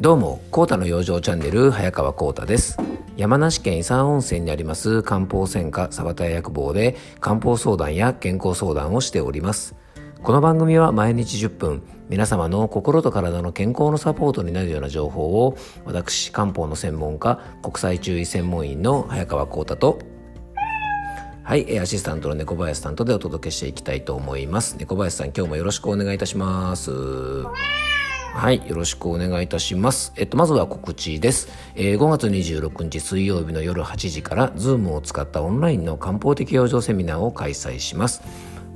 どうも、コータの養生チャンネル、早川コータです。山梨県伊佐温泉にあります漢方専科サバタヤ薬房で漢方相談や健康相談をしております。この番組は毎日10分、皆様の心と体の健康のサポートになるような情報を、私、漢方の専門家、国際中医専門員の早川コータと、はい、アシスタントの猫林さんとでお届けしていきたいと思います。猫林さん、今日もよろしくお願いいたします。はい、よろしくお願いいたします。えっと、まずは告知です。えー、5月26日水曜日の夜8時から、ズームを使ったオンラインの漢方的養生セミナーを開催します。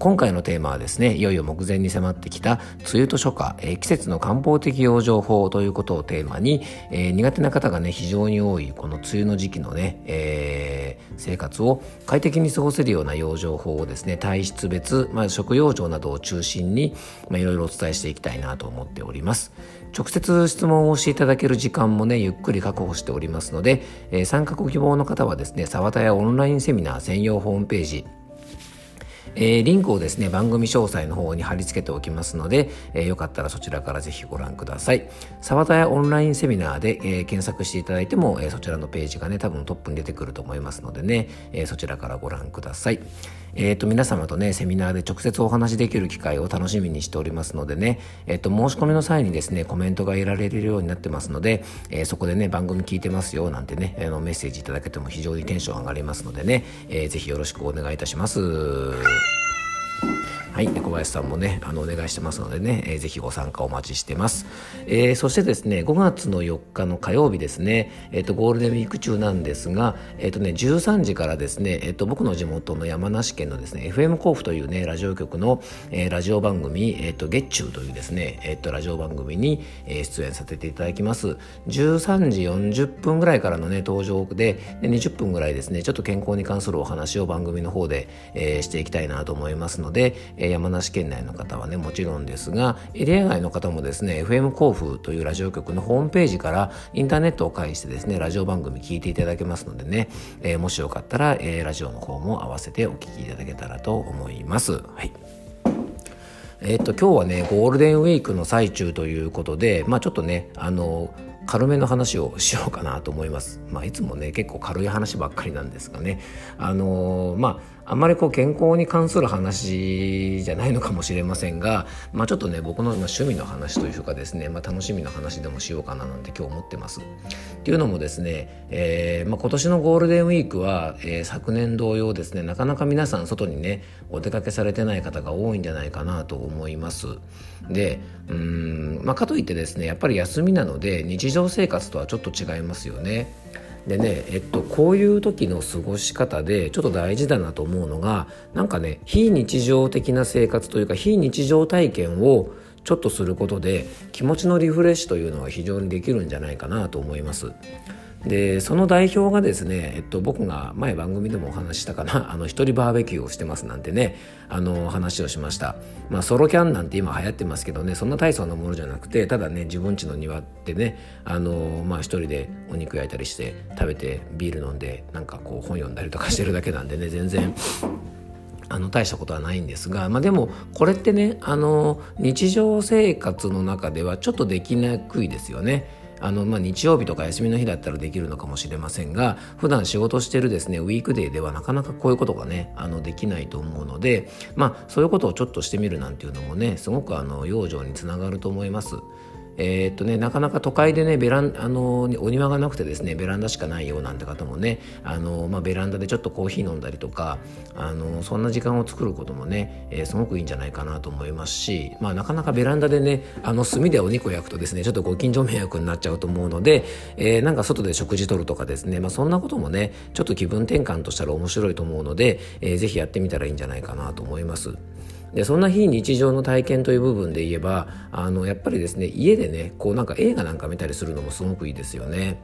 今回のテーマはですね、いよいよ目前に迫ってきた梅雨と初夏、えー、季節の漢方的養生法ということをテーマに、えー、苦手な方がね、非常に多いこの梅雨の時期のね、えー、生活を快適に過ごせるような養生法をですね、体質別、まあ、食養生などを中心に、まあ、いろいろお伝えしていきたいなと思っております。直接質問をしていただける時間もね、ゆっくり確保しておりますので、えー、参加ご希望の方はですね、沢田屋オンラインセミナー専用ホームページ、えー、リンクをですね、番組詳細の方に貼り付けておきますので、えー、よかったらそちらからぜひご覧ください。沢田屋オンラインセミナーで、えー、検索していただいても、え、そちらのページがね、多分トップに出てくると思いますのでね、え、そちらからご覧ください。えっ、と、皆様とね、セミナーで直接お話しできる機会を楽しみにしておりますのでね、えっ、と、申し込みの際にですね、コメントが得られるようになってますので、え、そこでね、番組聞いてますよ、なんてね、あのメッセージいただけても非常にテンション上がりますのでね、えー、ぜひよろしくお願いいたします。はい、小林さんもね、あの、お願いしてますのでね、えー、ぜひご参加お待ちしてます。えー、そしてですね、5月の4日の火曜日ですね、えっ、ー、と、ゴールデンウィーク中なんですが、えっ、ー、とね、13時からですね、えっ、と、僕の地元の山梨県のですね、FM 甲府というね、ラジオ局の、えー、ラジオ番組、えっ、と、月中というですね、えっ、と、ラジオ番組に、えー、出演させていただきます。13時40分ぐらいからのね、登場で、で20分ぐらいですね、ちょっと健康に関するお話を番組の方で、えー、していきたいなと思いますので、え山梨県内の方はねもちろんですがエリア外の方もですね FM 甲府というラジオ局のホームページからインターネットを介してですねラジオ番組聞いていただけますのでね、えー、もしよかったら、えー、ラジオの方も合わせてお聞きいただけたらと思います。はいえっと今日はねゴールデンウィークの最中ということでまあちょっとねあの軽めの話をしようかなと思います。まあ、いつもね結構軽い話ばっかりなんですがねあのー、まああまりこう健康に関する話じゃないのかもしれませんが、まあ、ちょっとね僕の趣味の話というかですね、まあ、楽しみの話でもしようかななんて今日思ってます。っていうのもですね、えーまあ、今年のゴールデンウィークは、えー、昨年同様ですねなかなか皆さん外にねお出かけされてない方が多いんじゃないかなと思います。でうん、まあ、かといってですねやっぱり休みなので日常生活とはちょっと違いますよね。でね、えっと、こういう時の過ごし方でちょっと大事だなと思うのがなんかね非日常的な生活というか非日常体験をちょっとすることで気持ちのリフレッシュというのは非常にできるんじゃないかなと思います。でその代表がですね、えっと、僕が前番組でもお話ししたかな あの一人バーベキューをしてますなんてねあの話をしましたまあソロキャンなんて今流行ってますけどねそんな大層なものじゃなくてただね自分家の庭でねあのまあ一人でお肉焼いたりして食べてビール飲んでなんかこう本読んだりとかしてるだけなんでね全然あの大したことはないんですが、まあ、でもこれってねあの日常生活の中ではちょっとできにくいですよね。あの、まあ、日曜日とか休みの日だったらできるのかもしれませんが普段仕事してるですねウィークデーではなかなかこういうことがねあのできないと思うのでまあそういうことをちょっとしてみるなんていうのもねすごくあの養生につながると思います。えー、っとね、なかなか都会でねベランあのお庭がなくてですねベランダしかないよなんて方もねあの、まあ、ベランダでちょっとコーヒー飲んだりとかあのそんな時間を作ることもね、えー、すごくいいんじゃないかなと思いますし、まあ、なかなかベランダでねあの炭でお肉を焼くとですねちょっとご近所迷惑になっちゃうと思うので、えー、なんか外で食事とるとかですね、まあ、そんなこともねちょっと気分転換としたら面白いと思うので、えー、ぜひやってみたらいいんじゃないかなと思います。でそんな非日常の体験という部分で言えばあのやっぱりですね家でねこうなんか映画なんか見たりするのもすごくいいですよね。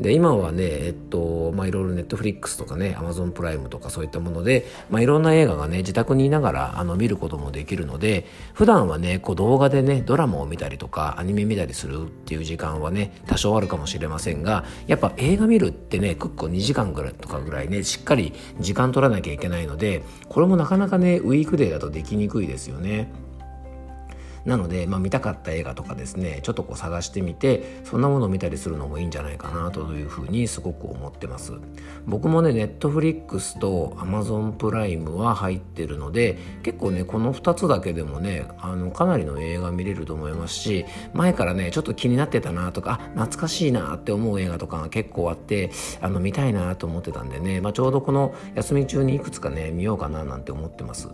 で今はねえっとまあいろいろネットフリックスとかねアマゾンプライムとかそういったもので、まあ、いろんな映画がね自宅にいながらあの見ることもできるので普段はねこう動画でねドラマを見たりとかアニメ見たりするっていう時間はね多少あるかもしれませんがやっぱ映画見るってね結構2時間ぐらいとかぐらいねしっかり時間取らなきゃいけないのでこれもなかなかねウィークデーだとできにくいですよね。なので、まあ、見たかった映画とかですねちょっとこう探してみてそんなものを見たりするのもいいんじゃないかなというふうにすごく思ってます。僕もねネットフリックスとアマゾンプライムは入ってるので結構ねこの2つだけでもねあのかなりの映画見れると思いますし前からねちょっと気になってたなとかあ懐かしいなって思う映画とかが結構あってあの見たいなと思ってたんでね、まあ、ちょうどこの休み中にいくつかね見ようかななんて思ってます。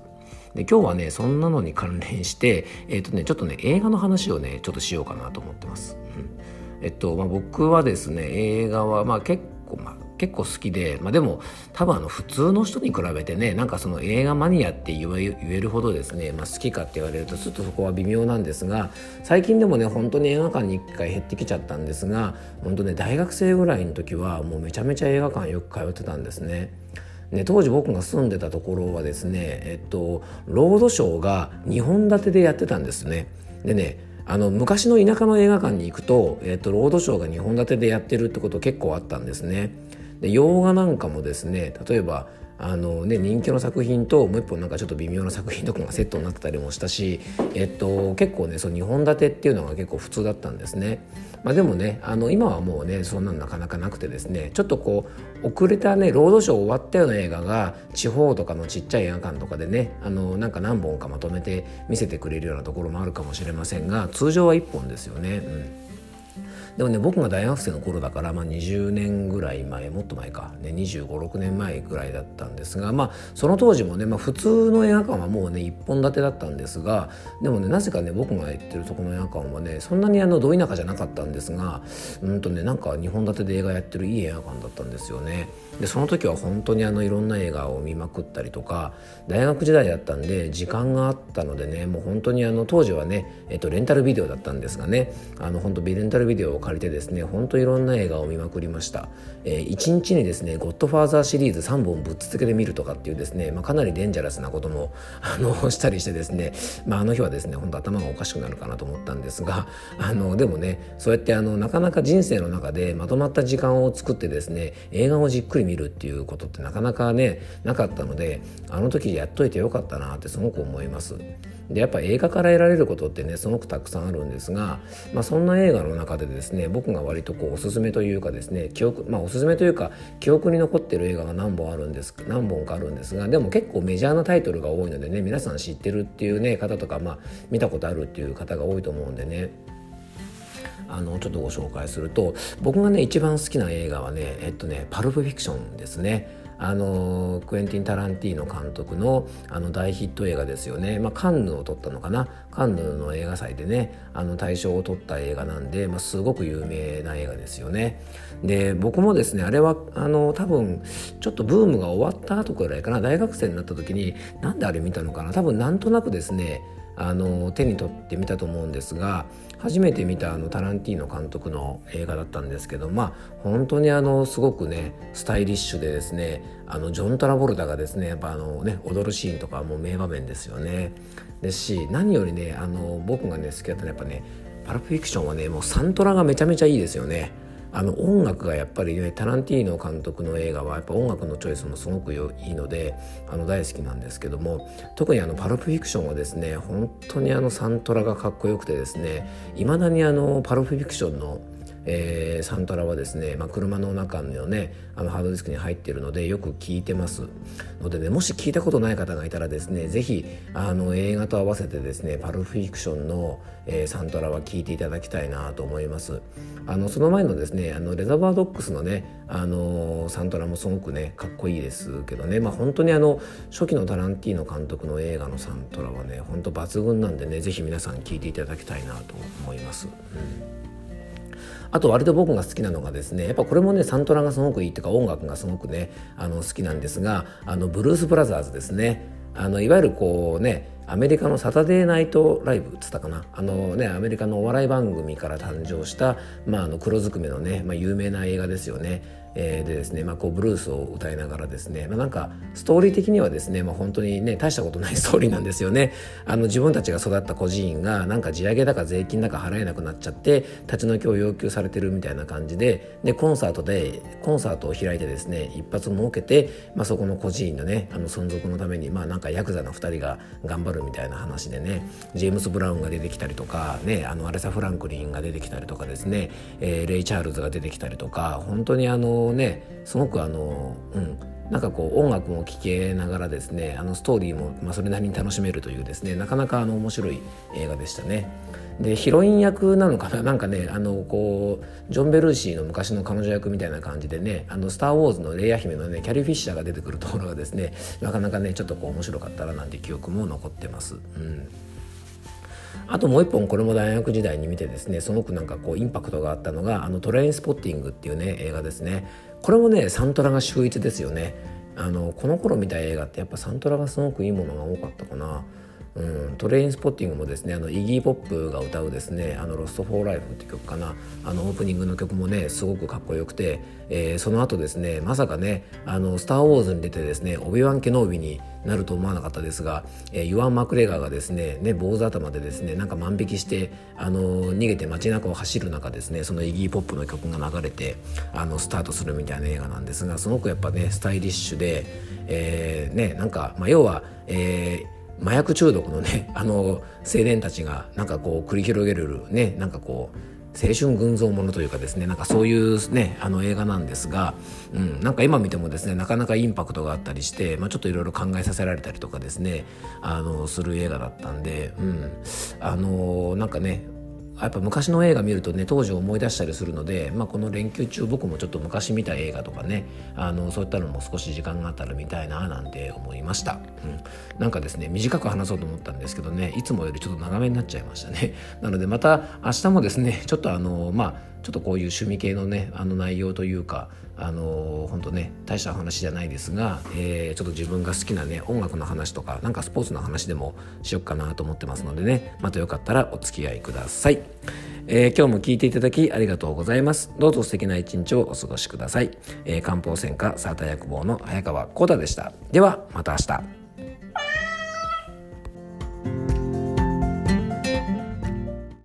で今日はねそんなのに関連してえっ、ー、とねちょっとね映画の話をねちょっとしようかなと思ってます、うん、えっとまあ、僕はですね映画はまあ結構まあ結構好きで、まあ、でも多分あの普通の人に比べてねなんかその映画マニアって言えるほどですね、まあ、好きかって言われるとちょっとそこは微妙なんですが最近でもね本当に映画館に1回減ってきちゃったんですが本当ね大学生ぐらいの時はもうめちゃめちゃ映画館よく通ってたんですね。ね、当時僕が住んでたところはですね、えっと、ロードショーが2本立てでやってたんですね。でねあの昔の田舎の映画館に行くと、えっと、ロードショーが2本立てでやってるってこと結構あったんですね。で洋画なんかもですね例えばあのね、人気の作品ともう一本なんかちょっと微妙な作品とかがセットになってたりもしたし、えっと、結構ねその2本立てっていうのが結構普通だったんですね。まあ、でもねあの今はもうねそんなのなかなかなくてですねちょっとこう遅れたねロードショー終わったような映画が地方とかのちっちゃい映画館とかでねあのなんか何本かまとめて見せてくれるようなところもあるかもしれませんが通常は1本ですよね。うんでもね僕が大学生の頃だから、まあ、20年ぐらい前もっと前か、ね、2 5 6年前ぐらいだったんですが、まあ、その当時もね、まあ、普通の映画館はもうね1本立てだったんですがでもねなぜかね僕が行ってるとこの映画館はねそんなにあのど田舎じゃなかったんですがうんとねなんか2本立てで映画やってるいい映画館だったんですよね。でその時は本当にあのいろんな映画を見まくったりとか大学時代だったんで時間があったのでねもう本当にあの当時はね、えっと、レンタルビデオだったんですがねあの本当ビレンタルビデオを借りてですねほんといろんな映画を見まくりました、えー、1日にですね「ゴッドファーザー」シリーズ3本ぶっつけで見るとかっていうですね、まあ、かなりデンジャラスなことも あのしたりしてですね、まあ、あの日はですね本当頭がおかしくなるかなと思ったんですがあのでもねそうやってあのなかなか人生の中でまとまった時間を作ってですね映画をじっくり見るっていうことってなかなかねなかったのであの時やっといてよかったなってすごく思います。でやっぱ映画から得られることってねすごくたくさんあるんですが、まあ、そんな映画の中でですね僕が割とこうおすすめというかですね記憶まあおすすめというか記憶に残ってる映画が何本あるんです何本かあるんですがでも結構メジャーなタイトルが多いのでね皆さん知ってるっていうね方とか、まあ、見たことあるっていう方が多いと思うんでねあのちょっとご紹介すると僕がね一番好きな映画はねえっとね「パルプフィクション」ですね。あのクエンティン・タランティーノ監督のあの大ヒット映画ですよね、まあ、カンヌを撮ったのかな。カンヌの映画祭でねあの大賞を取った映画なんで、まあ、すごく有名な映画ですよね。で僕もですねあれはあの多分ちょっとブームが終わった後くらいかな。大学生になった時になんであれ見たのかな。多分なんとなくですねあの手に取ってみたと思うんですが初めて見たあのタランティーノ監督の映画だったんですけどまあ本当にあのすごくねスタイリッシュでですねあのジョン・トラボルタがですねやっぱあのね踊るシーンとかもう名場面ですよね。ですし何よりねあの僕がね好きだったのはやっぱねパラフィクションはねもうサントラがめちゃめちゃいいですよね。あの音楽がやっぱりねタランティーノ監督の映画はやっぱ音楽のチョイスもすごくいいのであの大好きなんですけども特にあのパルプフィクションはですね本当にあのサントラがかっこよくてですねいまだにあのパルプフィクションのえー、サントラはですね、まあ、車の中のねあのハードディスクに入っているのでよく聞いてます。のでねもし聞いたことない方がいたらですね是非映画と合わせてですねパルフィクションの、えー、サントラは聞いていただきたいなと思います。あのその前のですねあのレザーバードックスのねあのサントラもすごくねかっこいいですけどね。まあ本当にあの初期のタランティーノ監督の映画のサントラはね本当抜群なんでね是非皆さん聞いていただきたいなと思います。うん。あと割と僕が好きなのがですねやっぱこれもねサントラがすごくいいっていうか音楽がすごくねあの好きなんですがあのブルース・ブラザーズですね。あのいわゆるこうねアメリカのサタデーナイトライブっつったかな。あのねアメリカのお笑い番組から誕生した、まあ、あの黒ずくめのね、まあ、有名な映画ですよね。えー、でですね、まあ、こうブルースを歌いながらですね、まあ、なんかストーリー的にはですね、まあ、本当にね大したことないストーリーなんですよね。あの自分たちが育った孤児院がなんか地上げだか税金だか払えなくなっちゃって立ち退きを要求されてるみたいな感じででコンサートでコンサートを開いてですね一発設けて、まあ、そこの孤児院のねあの存続のためにまあなんかヤクザの2人が頑張るみたいな話でねジェームス・ブラウンが出てきたりとか、ね、あのアレサ・フランクリンが出てきたりとかですね、えー、レイ・チャールズが出てきたりとか本当にあのねすごくあのうんなんかこう音楽も聴けながらですねあのストーリーも、まあ、それなりに楽しめるというですねなかなかあの面白い映画でしたね。でヒロイン役なのかな？なんかねあのこうジョン・ベルーシーの昔の彼女役みたいな感じでね「あのスター・ウォーズ」のレイヤ姫のねキャリー・フィッシャーが出てくるところがですねなかなかねちょっとこう面白かったらなんて記憶も残ってます。うんあともう一本これも大学時代に見てですねすごくなんかこうインパクトがあったのがあのトレインスポッティングっていうね映画ですねこれもねサントラが秀逸ですよね。あのこの頃見た映画ってやっぱサントラがすごくいいものが多かったかな。うん、トレインスポッティングもですねあのイギー・ポップが歌うですね「あのラスト・フォー・ライフ」って曲かな。あのオープニングの曲もねすごくかっこよくて、えー、その後ですねまさかね「あのスター・ウォーズ」に出てですねオビワン・ケノービになると思わなかったですが、えー、ユアン・マクレガーがですねね坊主頭でですねなんか万引きしてあの逃げて街中を走る中ですねそのイギー・ポップの曲が流れてあのスタートするみたいな映画なんですがすごくやっぱねスタイリッシュで、えー、ねなんか、まあ、要は、えー麻薬中毒のね あの青年たちがなんかこう繰り広げるねなんかこう青春群像ものというかですねなんかそういうねあの映画なんですが、うん、なんか今見てもですねなかなかインパクトがあったりして、まあ、ちょっといろいろ考えさせられたりとかですねあのする映画だったんで、うん、あのなんかねやっぱ昔の映画見るとね当時を思い出したりするので、まあ、この連休中僕もちょっと昔見た映画とかねあのそういったのも少し時間があったら見たいななんて思いました、うん、なんかですね短く話そうと思ったんですけどねいつもよりちょっと長めになっちゃいましたね。なのでまた明日もですねちょっとあのまあちょっとこういう趣味系のねあの内容というかあの本当ね大した話じゃないですが、えー、ちょっと自分が好きなね音楽の話とかなんかスポーツの話でもしよっかなと思ってますのでねまたよかったらお付き合いください。えー、今日も聞いていただきありがとうございます。どうぞ素敵な一日をお過ごしください。えー、漢方専科サータ薬房の早川幸太でした。ではまた明日。